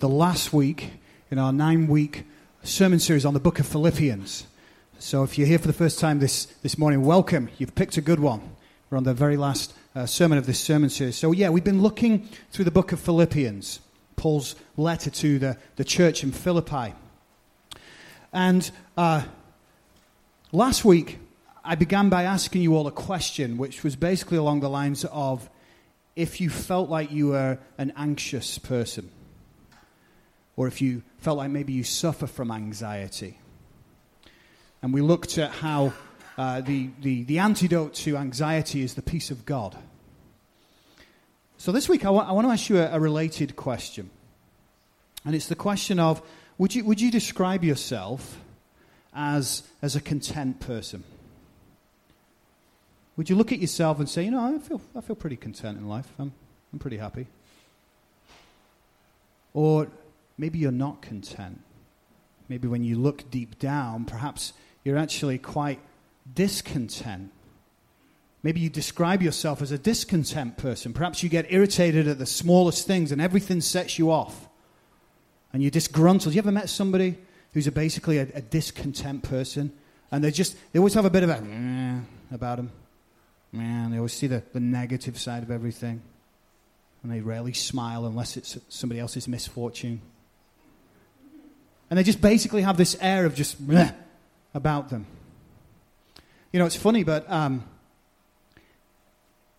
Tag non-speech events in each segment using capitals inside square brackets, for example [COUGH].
the last week in our nine week sermon series on the book of Philippians. So if you're here for the first time this, this morning, welcome. You've picked a good one. We're on the very last uh, sermon of this sermon series. So, yeah, we've been looking through the book of Philippians, Paul's letter to the, the church in Philippi. And uh, last week, I began by asking you all a question, which was basically along the lines of if you felt like you were an anxious person, or if you felt like maybe you suffer from anxiety. And we looked at how uh, the, the, the antidote to anxiety is the peace of God. So this week, I, wa- I want to ask you a, a related question. And it's the question of would you, would you describe yourself as, as a content person? Would you look at yourself and say, you know, I feel, I feel pretty content in life. I'm, I'm pretty happy. Or maybe you're not content. Maybe when you look deep down, perhaps you're actually quite discontent. Maybe you describe yourself as a discontent person. Perhaps you get irritated at the smallest things and everything sets you off. And you're disgruntled. You ever met somebody who's a basically a, a, discontent person? And they just, they always have a bit of a about them. Man, they always see the, the negative side of everything. And they rarely smile unless it's somebody else's misfortune. And they just basically have this air of just about them. You know, it's funny, but um,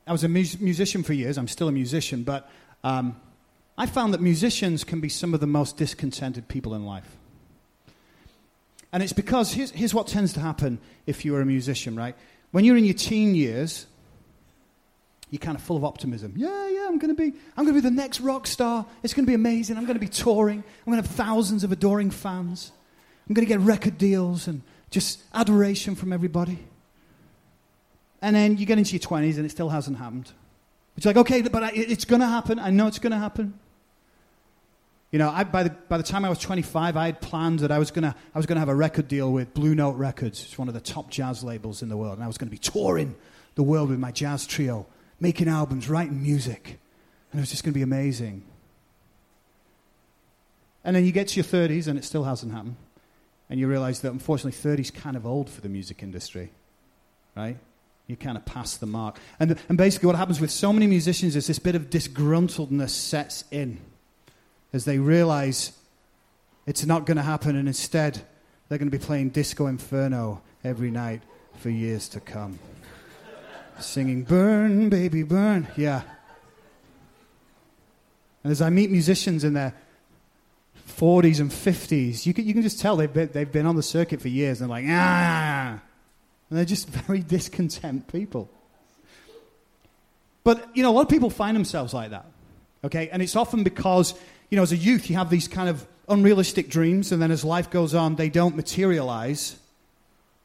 I was a mu- musician for years. I'm still a musician, but um, I found that musicians can be some of the most discontented people in life. And it's because here's, here's what tends to happen if you're a musician, right? When you're in your teen years, you're kind of full of optimism. Yeah, yeah, I'm going to be, I'm going to be the next rock star. It's going to be amazing. I'm going to be touring. I'm going to have thousands of adoring fans. I'm going to get record deals and just adoration from everybody. And then you get into your 20s and it still hasn't happened. It's like, okay, but I, it's going to happen. I know it's going to happen. You know, I, by, the, by the time I was 25, I had planned that I was going to I was going to have a record deal with Blue Note Records. It's one of the top jazz labels in the world. And I was going to be touring the world with my jazz trio, making albums, writing music. And it was just going to be amazing. And then you get to your 30s and it still hasn't happened. And you realize that unfortunately 30 is kind of old for the music industry, right? You kind of pass the mark. And, and basically, what happens with so many musicians is this bit of disgruntledness sets in as they realize it's not going to happen, and instead, they're going to be playing Disco Inferno every night for years to come. Singing, Burn, baby, burn. Yeah. And as I meet musicians in their 40s and 50s, you can, you can just tell they've been, they've been on the circuit for years. And they're like, ah. And they're just [LAUGHS] very discontent people. But, you know, a lot of people find themselves like that. Okay? And it's often because, you know, as a youth, you have these kind of unrealistic dreams, and then as life goes on, they don't materialize.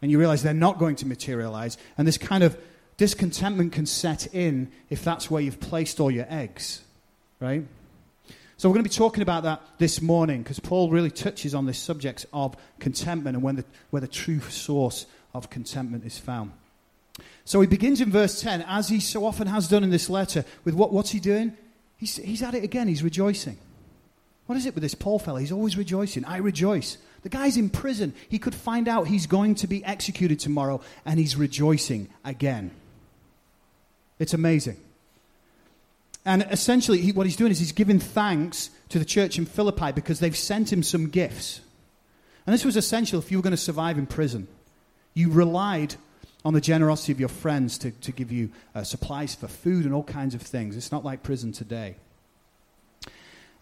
And you realize they're not going to materialize. And this kind of discontentment can set in if that's where you've placed all your eggs. Right? So we're going to be talking about that this morning because Paul really touches on this subject of contentment and when the, where the true source of contentment is found. So he begins in verse 10, as he so often has done in this letter, with what, what's he doing? He's, he's at it again, he's rejoicing. What is it with this Paul fella? He's always rejoicing. I rejoice. The guy's in prison. He could find out he's going to be executed tomorrow, and he's rejoicing again. It's amazing. And essentially, he, what he's doing is he's giving thanks to the church in Philippi because they've sent him some gifts. And this was essential if you were going to survive in prison. You relied on the generosity of your friends to, to give you uh, supplies for food and all kinds of things. It's not like prison today.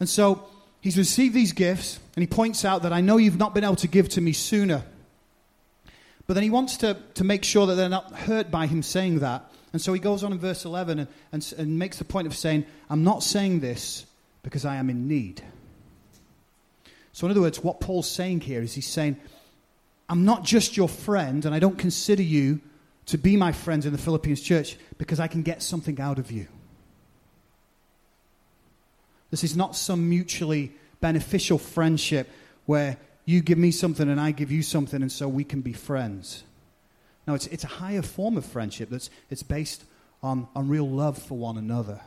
And so he's received these gifts, and he points out that I know you've not been able to give to me sooner. But then he wants to, to make sure that they're not hurt by him saying that. And so he goes on in verse 11 and, and, and makes the point of saying, I'm not saying this because I am in need. So, in other words, what Paul's saying here is he's saying, I'm not just your friend, and I don't consider you to be my friend in the Philippians church because I can get something out of you. This is not some mutually beneficial friendship where you give me something and I give you something, and so we can be friends. No, it's, it's a higher form of friendship that's it's based on, on real love for one another.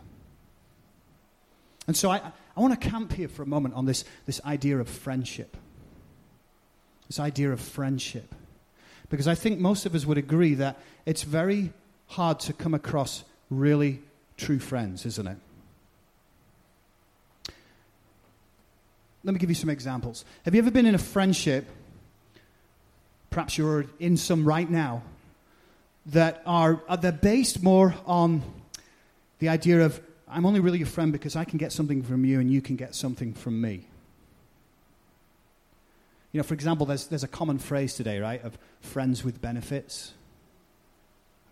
And so I, I want to camp here for a moment on this, this idea of friendship. This idea of friendship. Because I think most of us would agree that it's very hard to come across really true friends, isn't it? Let me give you some examples. Have you ever been in a friendship, perhaps you're in some right now, that are, they're based more on the idea of I'm only really your friend because I can get something from you and you can get something from me. You know, for example, there's, there's a common phrase today, right, of friends with benefits.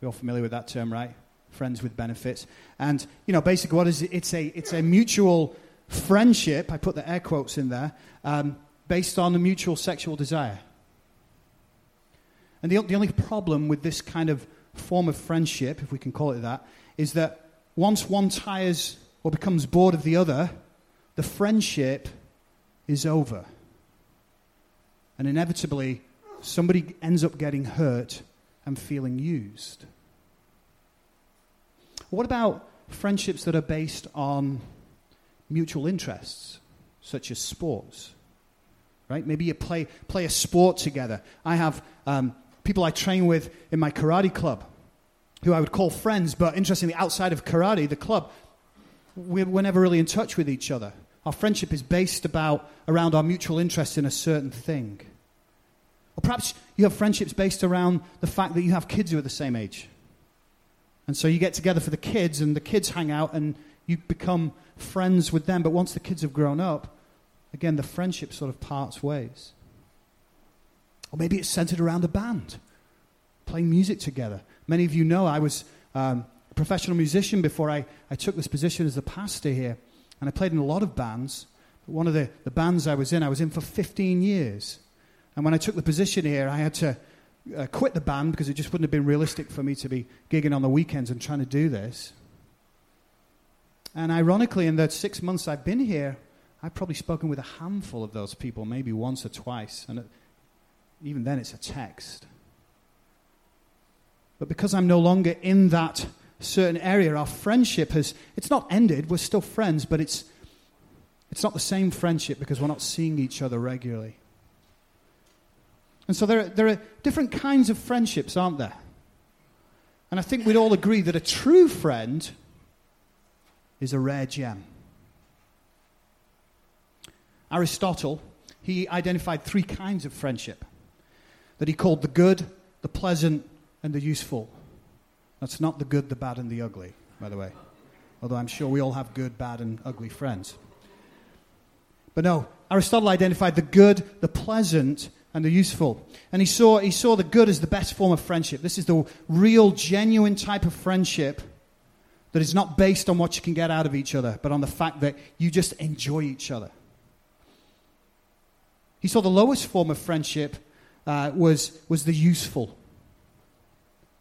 We're all familiar with that term, right? Friends with benefits. And, you know, basically what is it? It's a, it's a mutual friendship, I put the air quotes in there, um, based on a mutual sexual desire. And the, the only problem with this kind of form of friendship, if we can call it that, is that once one tires or becomes bored of the other, the friendship is over. And inevitably, somebody ends up getting hurt and feeling used. What about friendships that are based on mutual interests, such as sports? Right? Maybe you play, play a sport together. I have um, people I train with in my karate club who I would call friends, but interestingly, outside of karate, the club, we're, we're never really in touch with each other. Our friendship is based about around our mutual interest in a certain thing. Or perhaps you have friendships based around the fact that you have kids who are the same age. And so you get together for the kids, and the kids hang out, and you become friends with them. But once the kids have grown up, again, the friendship sort of parts ways. Or maybe it's centered around a band, playing music together. Many of you know I was um, a professional musician before I, I took this position as the pastor here. And I played in a lot of bands. One of the, the bands I was in, I was in for 15 years. And when I took the position here, I had to uh, quit the band because it just wouldn't have been realistic for me to be gigging on the weekends and trying to do this. And ironically, in the six months I've been here, I've probably spoken with a handful of those people, maybe once or twice. And even then, it's a text. But because I'm no longer in that certain area, our friendship has, it's not ended, we're still friends, but it's, it's not the same friendship because we're not seeing each other regularly. And so there are, there are different kinds of friendships, aren't there? And I think we'd all agree that a true friend is a rare gem. Aristotle, he identified three kinds of friendship that he called the good, the pleasant, and the useful. That's not the good, the bad, and the ugly, by the way. Although I'm sure we all have good, bad, and ugly friends. But no, Aristotle identified the good, the pleasant, and the useful. And he saw, he saw the good as the best form of friendship. This is the real, genuine type of friendship that is not based on what you can get out of each other, but on the fact that you just enjoy each other. He saw the lowest form of friendship uh, was, was the useful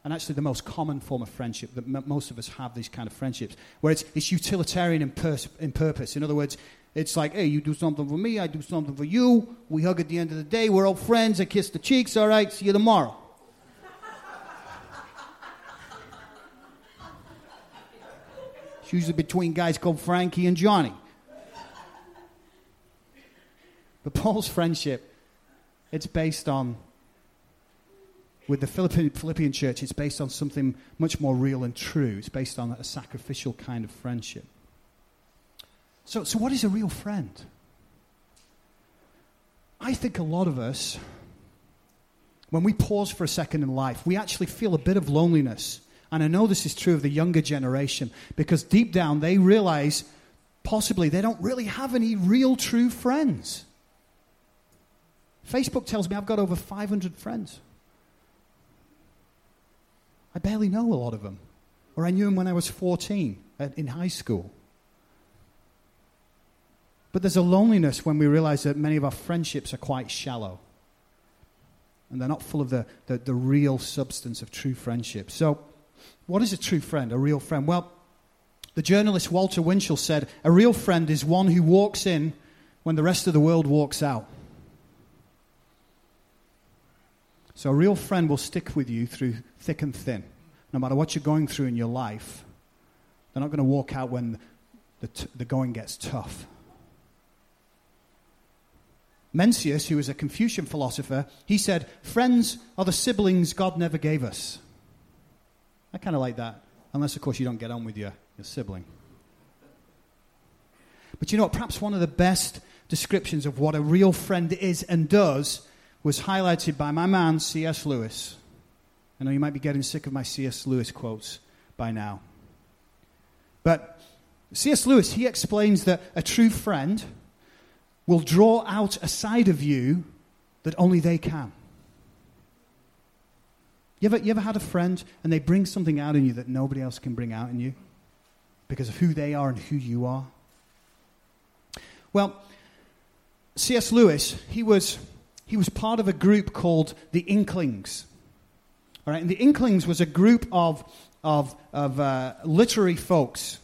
and actually the most common form of friendship that m- most of us have these kind of friendships, where it's, it's utilitarian in, pers- in purpose. In other words, it's like, hey, you do something for me, I do something for you. We hug at the end of the day, we're old friends, I kiss the cheeks, all right, see you tomorrow. it's usually between guys called Frankie and Johnny. But Paul's friendship, it's based on with the Philippian, Philippian church, it's based on something much more real and true. It's based on a sacrificial kind of friendship. So, so what is a real friend? I think a lot of us, when we pause for a second in life, we actually feel a bit of loneliness. And I know this is true of the younger generation because deep down they realize possibly they don't really have any real true friends. Facebook tells me I've got over 500 friends. I barely know a lot of them. Or I knew them when I was 14 at, in high school. But there's a loneliness when we realize that many of our friendships are quite shallow. And they're not full of the, the, the real substance of true friendship. So, what is a true friend, a real friend? Well, the journalist Walter Winchell said, A real friend is one who walks in when the rest of the world walks out. So a real friend will stick with you through thick and thin. No matter what you're going through in your life, they're not going to walk out when the, t- the going gets tough. Mencius, who was a Confucian philosopher, he said, Friends are the siblings God never gave us. I kind of like that, unless, of course, you don't get on with your, your sibling. But you know what? Perhaps one of the best descriptions of what a real friend is and does was highlighted by my man, C.S. Lewis. I know you might be getting sick of my C.S. Lewis quotes by now. But C.S. Lewis, he explains that a true friend will draw out a side of you that only they can. You ever, you ever had a friend and they bring something out in you that nobody else can bring out in you because of who they are and who you are? Well, C.S. Lewis, he was, he was part of a group called the Inklings. All right, and the Inklings was a group of, of, of uh, literary folks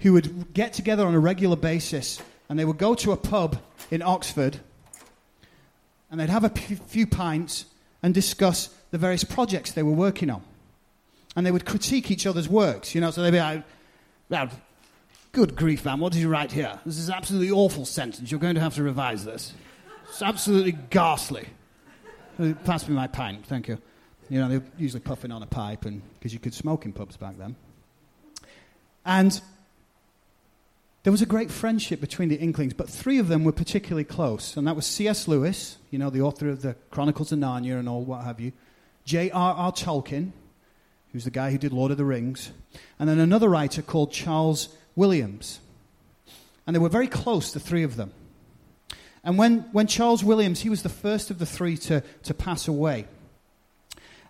who would get together on a regular basis and they would go to a pub in Oxford and they'd have a p- few pints and discuss the various projects they were working on. And they would critique each other's works, you know, so they'd be like, well, good grief, man, what did you write here? This is absolutely awful sentence. You're going to have to revise this. It's absolutely ghastly. Pass me my pint, thank you. You know, they're usually puffing on a pipe because you could smoke in pubs back then. And there was a great friendship between the Inklings, but three of them were particularly close, and that was C.S. Lewis, you know, the author of the Chronicles of Narnia and all what have you, J.R.R. Tolkien, who's the guy who did Lord of the Rings, and then another writer called Charles Williams. And they were very close, the three of them. And when, when Charles Williams, he was the first of the three to, to pass away.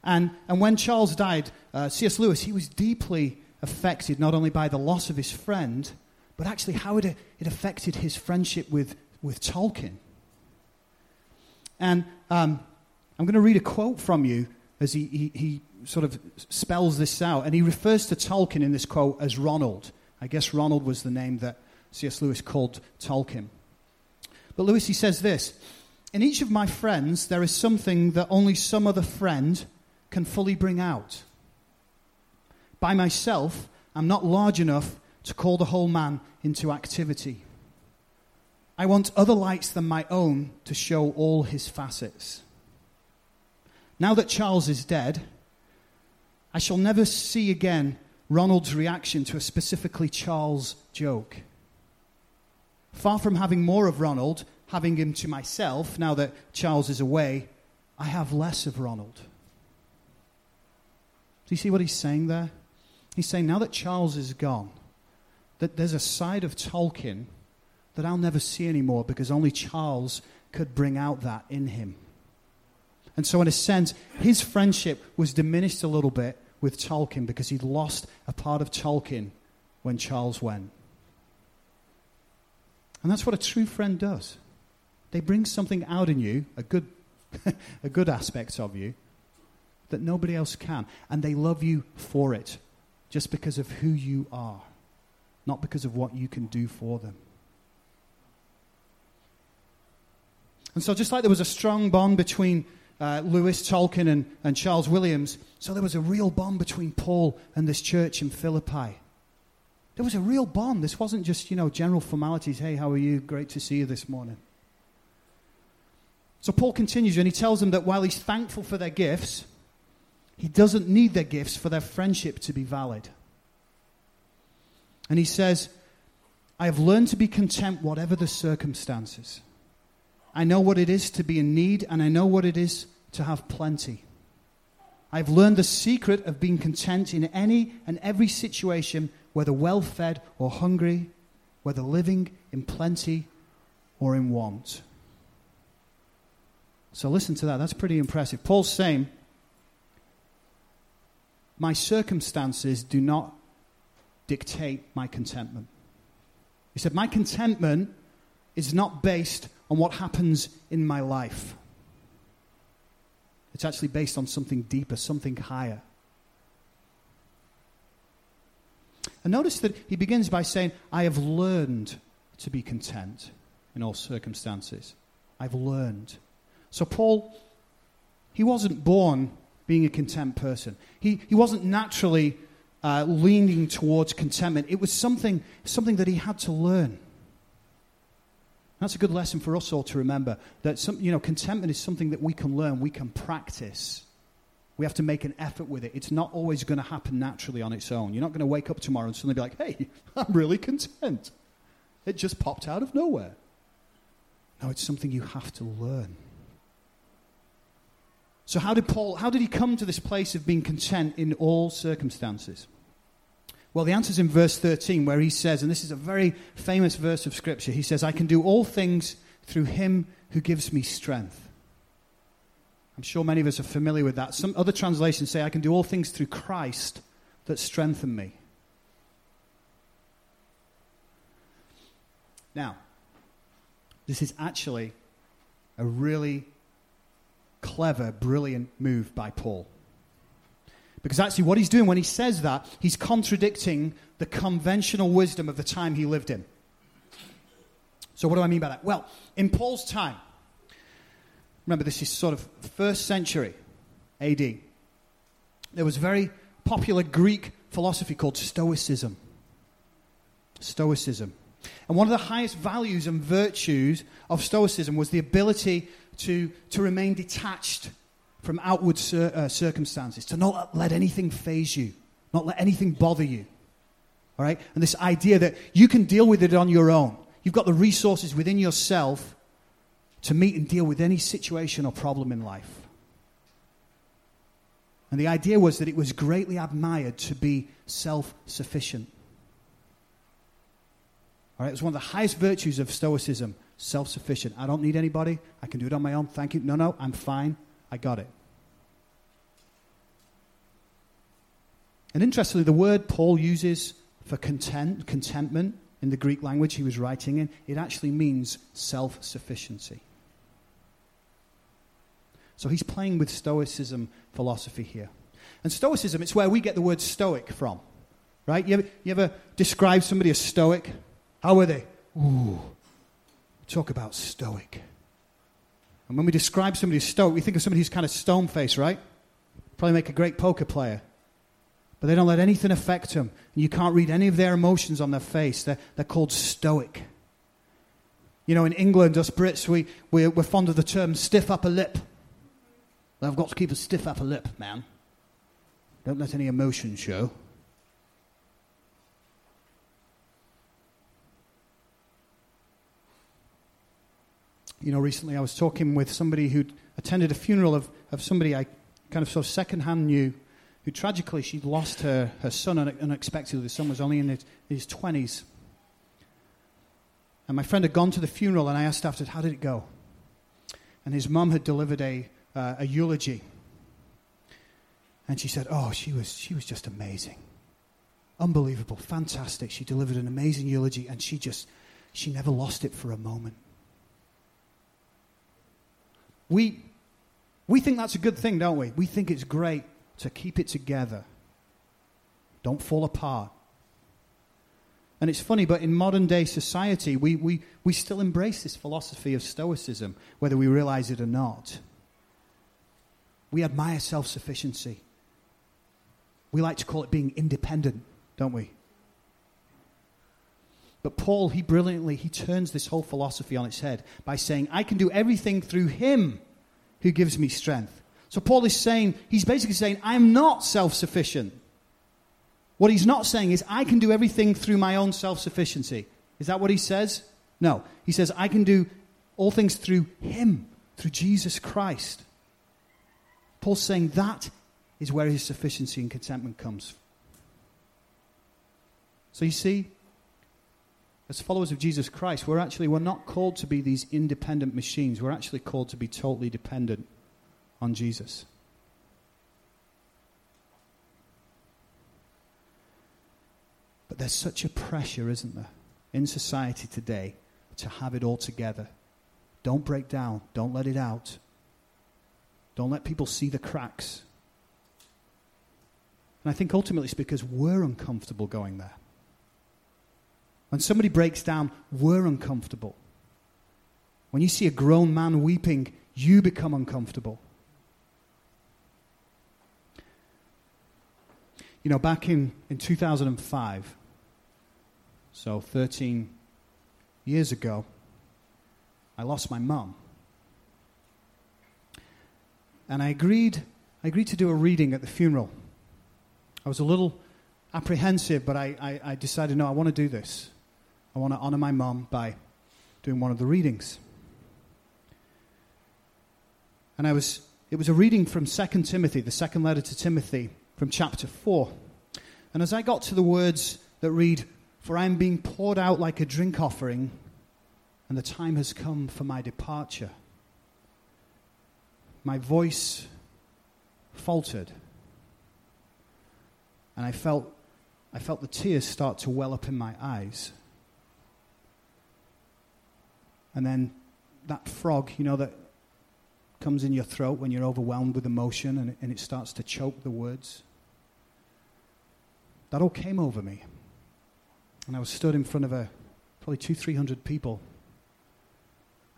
And, and when Charles died, uh, C.S. Lewis, he was deeply affected not only by the loss of his friend, but actually how it, it affected his friendship with, with Tolkien. And um, I'm going to read a quote from you as he, he, he sort of spells this out. And he refers to Tolkien in this quote as Ronald. I guess Ronald was the name that C.S. Lewis called Tolkien. But Lewis, he says this In each of my friends, there is something that only some other friend can fully bring out. By myself, I'm not large enough to call the whole man into activity. I want other lights than my own to show all his facets. Now that Charles is dead, I shall never see again Ronald's reaction to a specifically Charles joke. Far from having more of Ronald, having him to myself, now that Charles is away, I have less of Ronald. Do you see what he's saying there? He's saying now that Charles is gone, that there's a side of Tolkien that I'll never see anymore because only Charles could bring out that in him. And so, in a sense, his friendship was diminished a little bit with Tolkien because he'd lost a part of Tolkien when Charles went. And that's what a true friend does. They bring something out in you, a good, [LAUGHS] a good aspect of you, that nobody else can. And they love you for it, just because of who you are not because of what you can do for them. And so, just like there was a strong bond between uh, Lewis Tolkien and, and Charles Williams, so there was a real bond between Paul and this church in Philippi. There was a real bond. This wasn't just, you know, general formalities. Hey, how are you? Great to see you this morning. So Paul continues and he tells them that while he's thankful for their gifts, he doesn't need their gifts for their friendship to be valid. And he says, I have learned to be content whatever the circumstances. I know what it is to be in need, and I know what it is to have plenty. I've learned the secret of being content in any and every situation, whether well fed or hungry, whether living in plenty or in want. So listen to that. That's pretty impressive. Paul's saying, My circumstances do not dictate my contentment. He said, My contentment is not based on what happens in my life. It's actually based on something deeper, something higher. And notice that he begins by saying, I have learned to be content in all circumstances. I've learned. So, Paul, he wasn't born being a content person. He, he wasn't naturally uh, leaning towards contentment. It was something, something that he had to learn. That's a good lesson for us all to remember that some, you know, contentment is something that we can learn, we can practice. We have to make an effort with it. It's not always going to happen naturally on its own. You're not going to wake up tomorrow and suddenly be like, hey, [LAUGHS] I'm really content. It just popped out of nowhere. No, it's something you have to learn. So, how did Paul, how did he come to this place of being content in all circumstances? Well, the answer is in verse 13, where he says, and this is a very famous verse of Scripture, he says, I can do all things through him who gives me strength. I'm sure many of us are familiar with that. Some other translations say, I can do all things through Christ that strengthen me. Now, this is actually a really clever, brilliant move by Paul. Because actually, what he's doing when he says that, he's contradicting the conventional wisdom of the time he lived in. So, what do I mean by that? Well, in Paul's time, remember this is sort of first century AD, there was a very popular Greek philosophy called Stoicism. Stoicism. And one of the highest values and virtues of Stoicism was the ability to, to remain detached from outward cir- uh, circumstances, to not let anything phase you, not let anything bother you. All right? And this idea that you can deal with it on your own. You've got the resources within yourself to meet and deal with any situation or problem in life. And the idea was that it was greatly admired to be self sufficient. All right, it was one of the highest virtues of Stoicism self sufficient. I don't need anybody. I can do it on my own. Thank you. No, no, I'm fine. I got it. And interestingly, the word Paul uses for content, contentment in the Greek language he was writing in, it actually means self sufficiency. So he's playing with Stoicism philosophy here. And Stoicism, it's where we get the word stoic from. Right? You ever, you ever describe somebody as stoic? How are they? Ooh, talk about stoic. And when we describe somebody as stoic, we think of somebody who's kind of stone faced, right? Probably make a great poker player. But they don't let anything affect them. And you can't read any of their emotions on their face. They're, they're called stoic. You know, in England, us Brits, we, we're, we're fond of the term stiff upper lip. I've got to keep a stiff upper lip, man. Don't let any emotion show. you know, recently I was talking with somebody who attended a funeral of, of somebody I kind of sort of secondhand knew, who tragically she'd lost her, her son unexpectedly. The son was only in his, his 20s. And my friend had gone to the funeral, and I asked after, how did it go? And his mum had delivered a, uh, a eulogy. And she said, oh, she was, she was just amazing. Unbelievable, fantastic. She delivered an amazing eulogy, and she just, she never lost it for a moment. We, we think that's a good thing, don't we? We think it's great to keep it together. Don't fall apart. And it's funny, but in modern day society, we, we, we still embrace this philosophy of Stoicism, whether we realize it or not. We admire self sufficiency. We like to call it being independent, don't we? But Paul, he brilliantly, he turns this whole philosophy on its head by saying, I can do everything through him who gives me strength. So Paul is saying, he's basically saying, I'm not self sufficient. What he's not saying is, I can do everything through my own self sufficiency. Is that what he says? No. He says, I can do all things through him, through Jesus Christ. Paul's saying that is where his sufficiency and contentment comes. So you see, as followers of Jesus Christ, we're actually we're not called to be these independent machines. We're actually called to be totally dependent on Jesus. But there's such a pressure, isn't there, in society today to have it all together. Don't break down. Don't let it out. Don't let people see the cracks. And I think ultimately it's because we're uncomfortable going there. When somebody breaks down, we're uncomfortable. When you see a grown man weeping, you become uncomfortable. You know, back in, in 2005, so 13 years ago, I lost my mum. And I agreed, I agreed to do a reading at the funeral. I was a little apprehensive, but I, I, I decided, no, I want to do this. I want to honor my mum by doing one of the readings. And I was, it was a reading from 2 Timothy, the second letter to Timothy, from chapter 4. And as I got to the words that read, For I am being poured out like a drink offering, and the time has come for my departure, my voice faltered. And I felt, I felt the tears start to well up in my eyes. And then that frog, you know, that comes in your throat when you're overwhelmed with emotion and, and it starts to choke the words. That all came over me. And I was stood in front of a, probably two, three hundred people.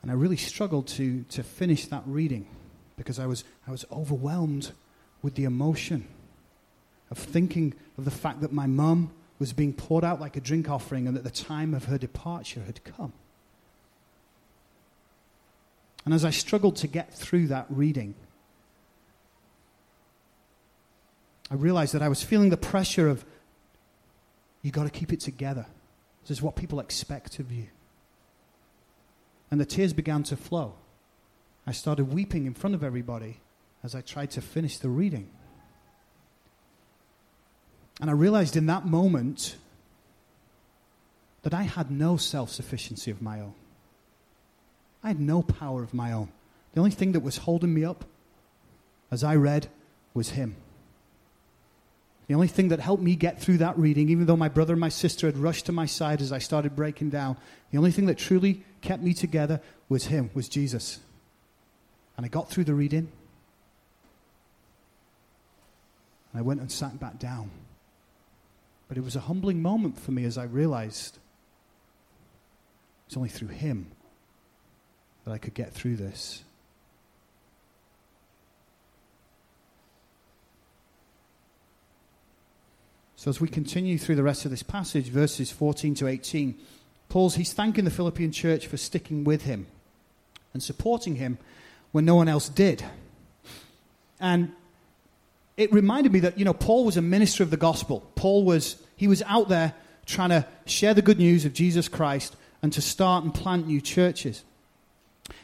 And I really struggled to, to finish that reading because I was, I was overwhelmed with the emotion of thinking of the fact that my mum was being poured out like a drink offering and that the time of her departure had come. And as I struggled to get through that reading, I realized that I was feeling the pressure of, you got to keep it together. This is what people expect of you. And the tears began to flow. I started weeping in front of everybody as I tried to finish the reading. And I realized in that moment that I had no self sufficiency of my own. I had no power of my own. The only thing that was holding me up, as I read, was Him. The only thing that helped me get through that reading, even though my brother and my sister had rushed to my side as I started breaking down, the only thing that truly kept me together was Him, was Jesus. And I got through the reading. And I went and sat back down. But it was a humbling moment for me as I realized it's only through Him that I could get through this. So, as we continue through the rest of this passage, verses 14 to 18, Paul's he's thanking the Philippian church for sticking with him and supporting him when no one else did. And it reminded me that, you know, Paul was a minister of the gospel. Paul was, he was out there trying to share the good news of Jesus Christ and to start and plant new churches.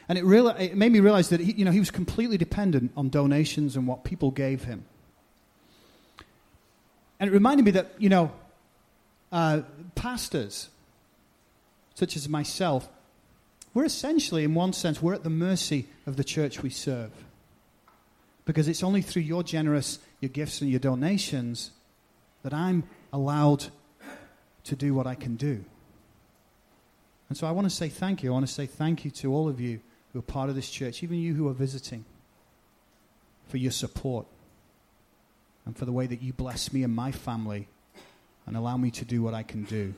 And it, real, it made me realize that he, you know, he was completely dependent on donations and what people gave him. And it reminded me that, you know, uh, pastors, such as myself, we're essentially, in one sense, we're at the mercy of the church we serve. Because it's only through your generous, your gifts and your donations that I'm allowed to do what I can do. And so I want to say thank you. I want to say thank you to all of you who are part of this church, even you who are visiting, for your support and for the way that you bless me and my family and allow me to do what I can do.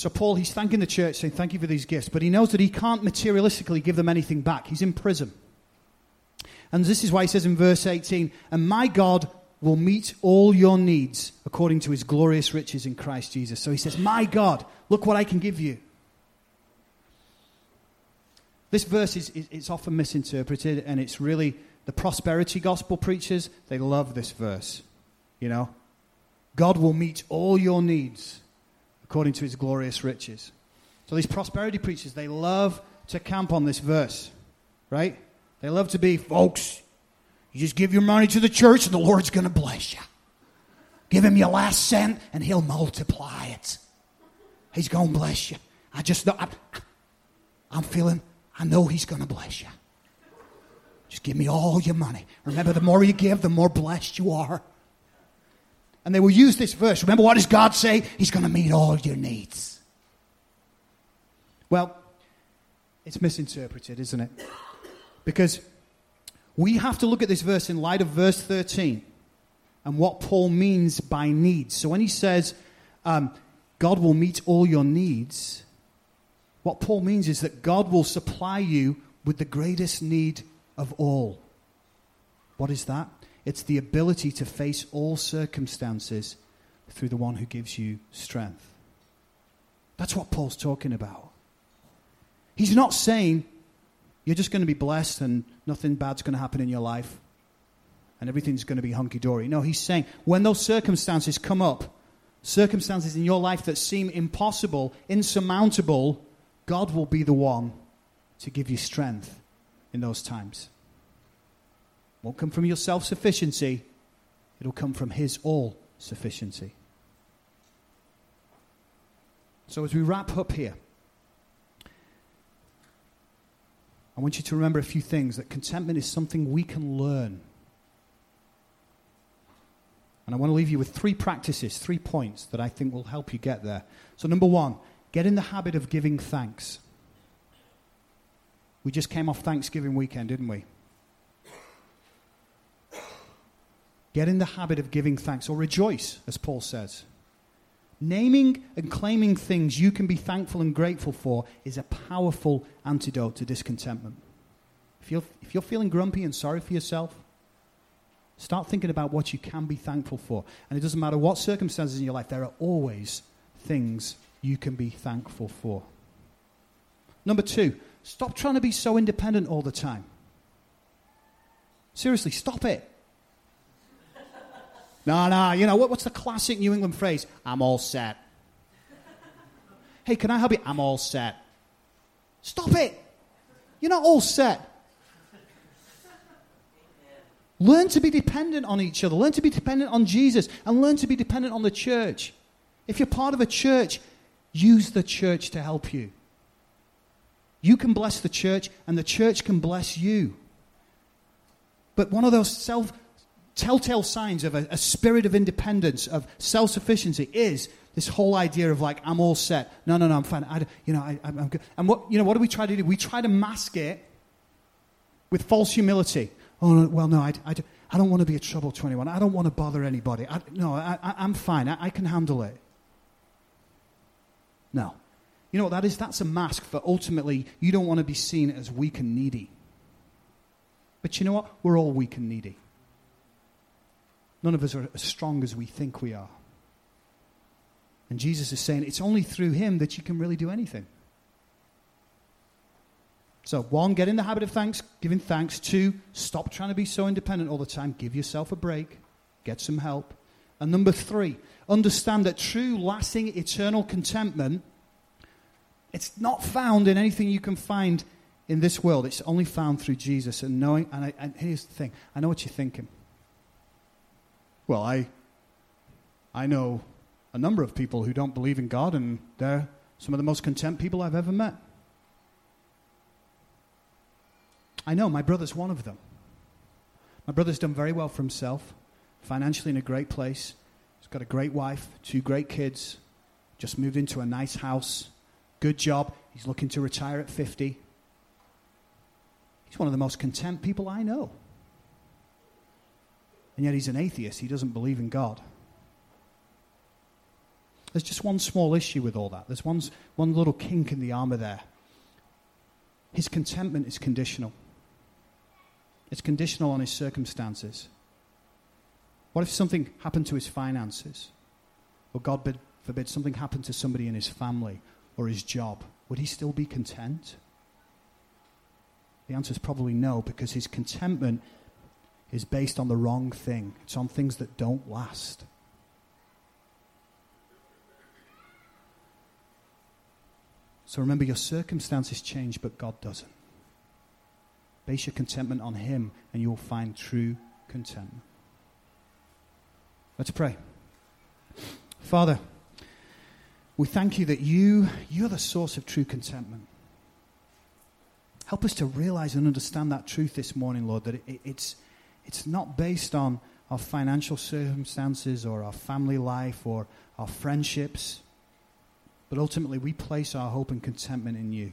So, Paul, he's thanking the church, saying, Thank you for these gifts, but he knows that he can't materialistically give them anything back. He's in prison. And this is why he says in verse 18, And my God will meet all your needs according to his glorious riches in Christ Jesus. So he says, My God, look what I can give you. This verse is it's often misinterpreted, and it's really the prosperity gospel preachers, they love this verse. You know? God will meet all your needs according to his glorious riches. So these prosperity preachers, they love to camp on this verse, right? They love to be, folks, you just give your money to the church and the Lord's going to bless you. Give him your last cent and he'll multiply it. He's going to bless you. I just know, I, I'm feeling, I know he's going to bless you. Just give me all your money. Remember, the more you give, the more blessed you are. And they will use this verse. Remember, what does God say? He's going to meet all your needs. Well, it's misinterpreted, isn't it? Because we have to look at this verse in light of verse 13 and what Paul means by needs. So when he says, um, God will meet all your needs, what Paul means is that God will supply you with the greatest need of all. What is that? It's the ability to face all circumstances through the one who gives you strength. That's what Paul's talking about. He's not saying you're just going to be blessed and nothing bad's going to happen in your life and everything's going to be hunky dory. No, he's saying when those circumstances come up, circumstances in your life that seem impossible, insurmountable, God will be the one to give you strength in those times. Won't come from your self sufficiency, it'll come from His all sufficiency. So, as we wrap up here, I want you to remember a few things that contentment is something we can learn. And I want to leave you with three practices, three points that I think will help you get there. So, number one, get in the habit of giving thanks. We just came off Thanksgiving weekend, didn't we? Get in the habit of giving thanks or rejoice, as Paul says. Naming and claiming things you can be thankful and grateful for is a powerful antidote to discontentment. If you're, if you're feeling grumpy and sorry for yourself, start thinking about what you can be thankful for. And it doesn't matter what circumstances in your life, there are always things you can be thankful for. Number two, stop trying to be so independent all the time. Seriously, stop it. No, no, you know, what, what's the classic New England phrase? I'm all set. hey, can I help you? I'm all set. Stop it. You're not all set. Learn to be dependent on each other. Learn to be dependent on Jesus. And learn to be dependent on the church. If you're part of a church, use the church to help you. You can bless the church, and the church can bless you. But one of those self telltale signs of a, a spirit of independence, of self sufficiency, is this whole idea of like, I'm all set. No, no, no, I'm fine. I, you know, I, am good. And what, you know, what do we try to do? We try to mask it with false humility. Oh, no, well, no, I, I, I don't want to be a trouble to anyone. I don't want to bother anybody. I, no, I, am fine. I, I can handle it. No. You know what that is? That's a mask for ultimately you don't want to be seen as weak and needy. But you know what? We're all weak and needy. None of us are as strong as we think we are. And Jesus is saying it's only through him that you can really do anything. So, one, get in the habit of thanks, giving thanks. Two, stop trying to be so independent all the time. Give yourself a break, get some help. And number three, understand that true, lasting, eternal contentment, it's not found in anything you can find in this world. It's only found through Jesus and knowing. And, I, and here's the thing I know what you're thinking. Well, I, I know a number of people who don't believe in God, and they're some of the most content people I've ever met. I know my brother's one of them. My brother's done very well for himself, financially in a great place. He's got a great wife, two great kids, just moved into a nice house, good job. He's looking to retire at 50. He's one of the most content people I know and yet he's an atheist. He doesn't believe in God. There's just one small issue with all that. There's one, one little kink in the armor there. His contentment is conditional, it's conditional on his circumstances. What if something happened to his finances? Or God forbid, something happened to somebody in his family or his job? Would he still be content? The answer is probably no, because his contentment is based on the wrong thing. It's on things that don't last. So remember, your circumstances change, but God doesn't. Base your contentment on Him, and you'll find true contentment. Let's pray. Father, we thank you that you, you're the source of true contentment. Help us to realize and understand that truth this morning, Lord, that it, it's, it's not based on our financial circumstances or our family life or our friendships, but ultimately we place our hope and contentment in you.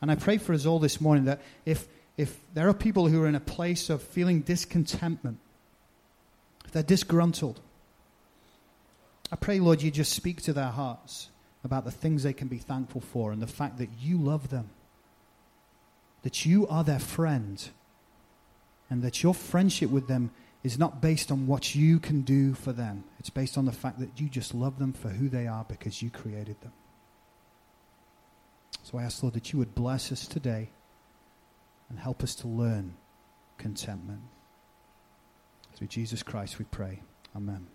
And I pray for us all this morning that if, if there are people who are in a place of feeling discontentment, if they're disgruntled, I pray, Lord, you just speak to their hearts about the things they can be thankful for and the fact that you love them, that you are their friend and that your friendship with them is not based on what you can do for them. It's based on the fact that you just love them for who they are because you created them. So I ask, Lord, that you would bless us today and help us to learn contentment. Through Jesus Christ we pray. Amen.